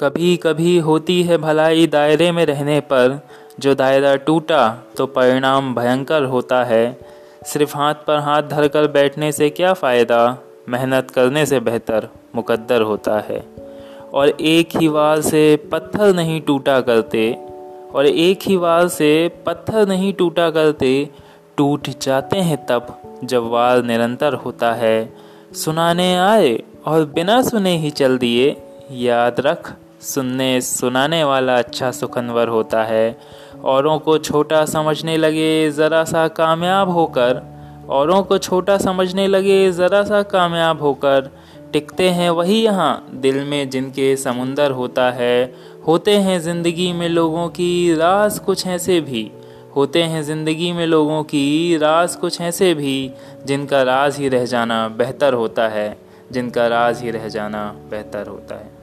कभी कभी होती है भलाई दायरे में रहने पर। जो दायरा टूटा तो परिणाम भयंकर होता है। सिर्फ़ हाथ पर हाथ धरकर बैठने से क्या फ़ायदा? मेहनत करने से बेहतर, मुकद्दर होता है। और एक ही वार से पत्थर नहीं टूटा करते, और एक ही वार से पत्थर नहीं टूटा करते, टूट जाते हैं तब जब वार निरंतर होता है। सुनाने आए और बिना सुने ही चल दिए। याद रख सुनने, सुनाने वाला अच्छा सुखनवर होता है। औरों को छोटा समझने लगे ज़रा सा कामयाब होकर। औरों को छोटा समझने लगे ज़रा सा कामयाब होकर। टिकते हैं वही यहाँ, दिल में जिनके समुंदर होता है। होते हैं ज़िंदगी में लोगों की राज कुछ ऐसे भी। होते हैं ज़िंदगी में लोगों की राज कुछ ऐसे भी। जिनका राज ही रह जाना बेहतर होता है। जिनका राज ही रह जाना बेहतर होता है।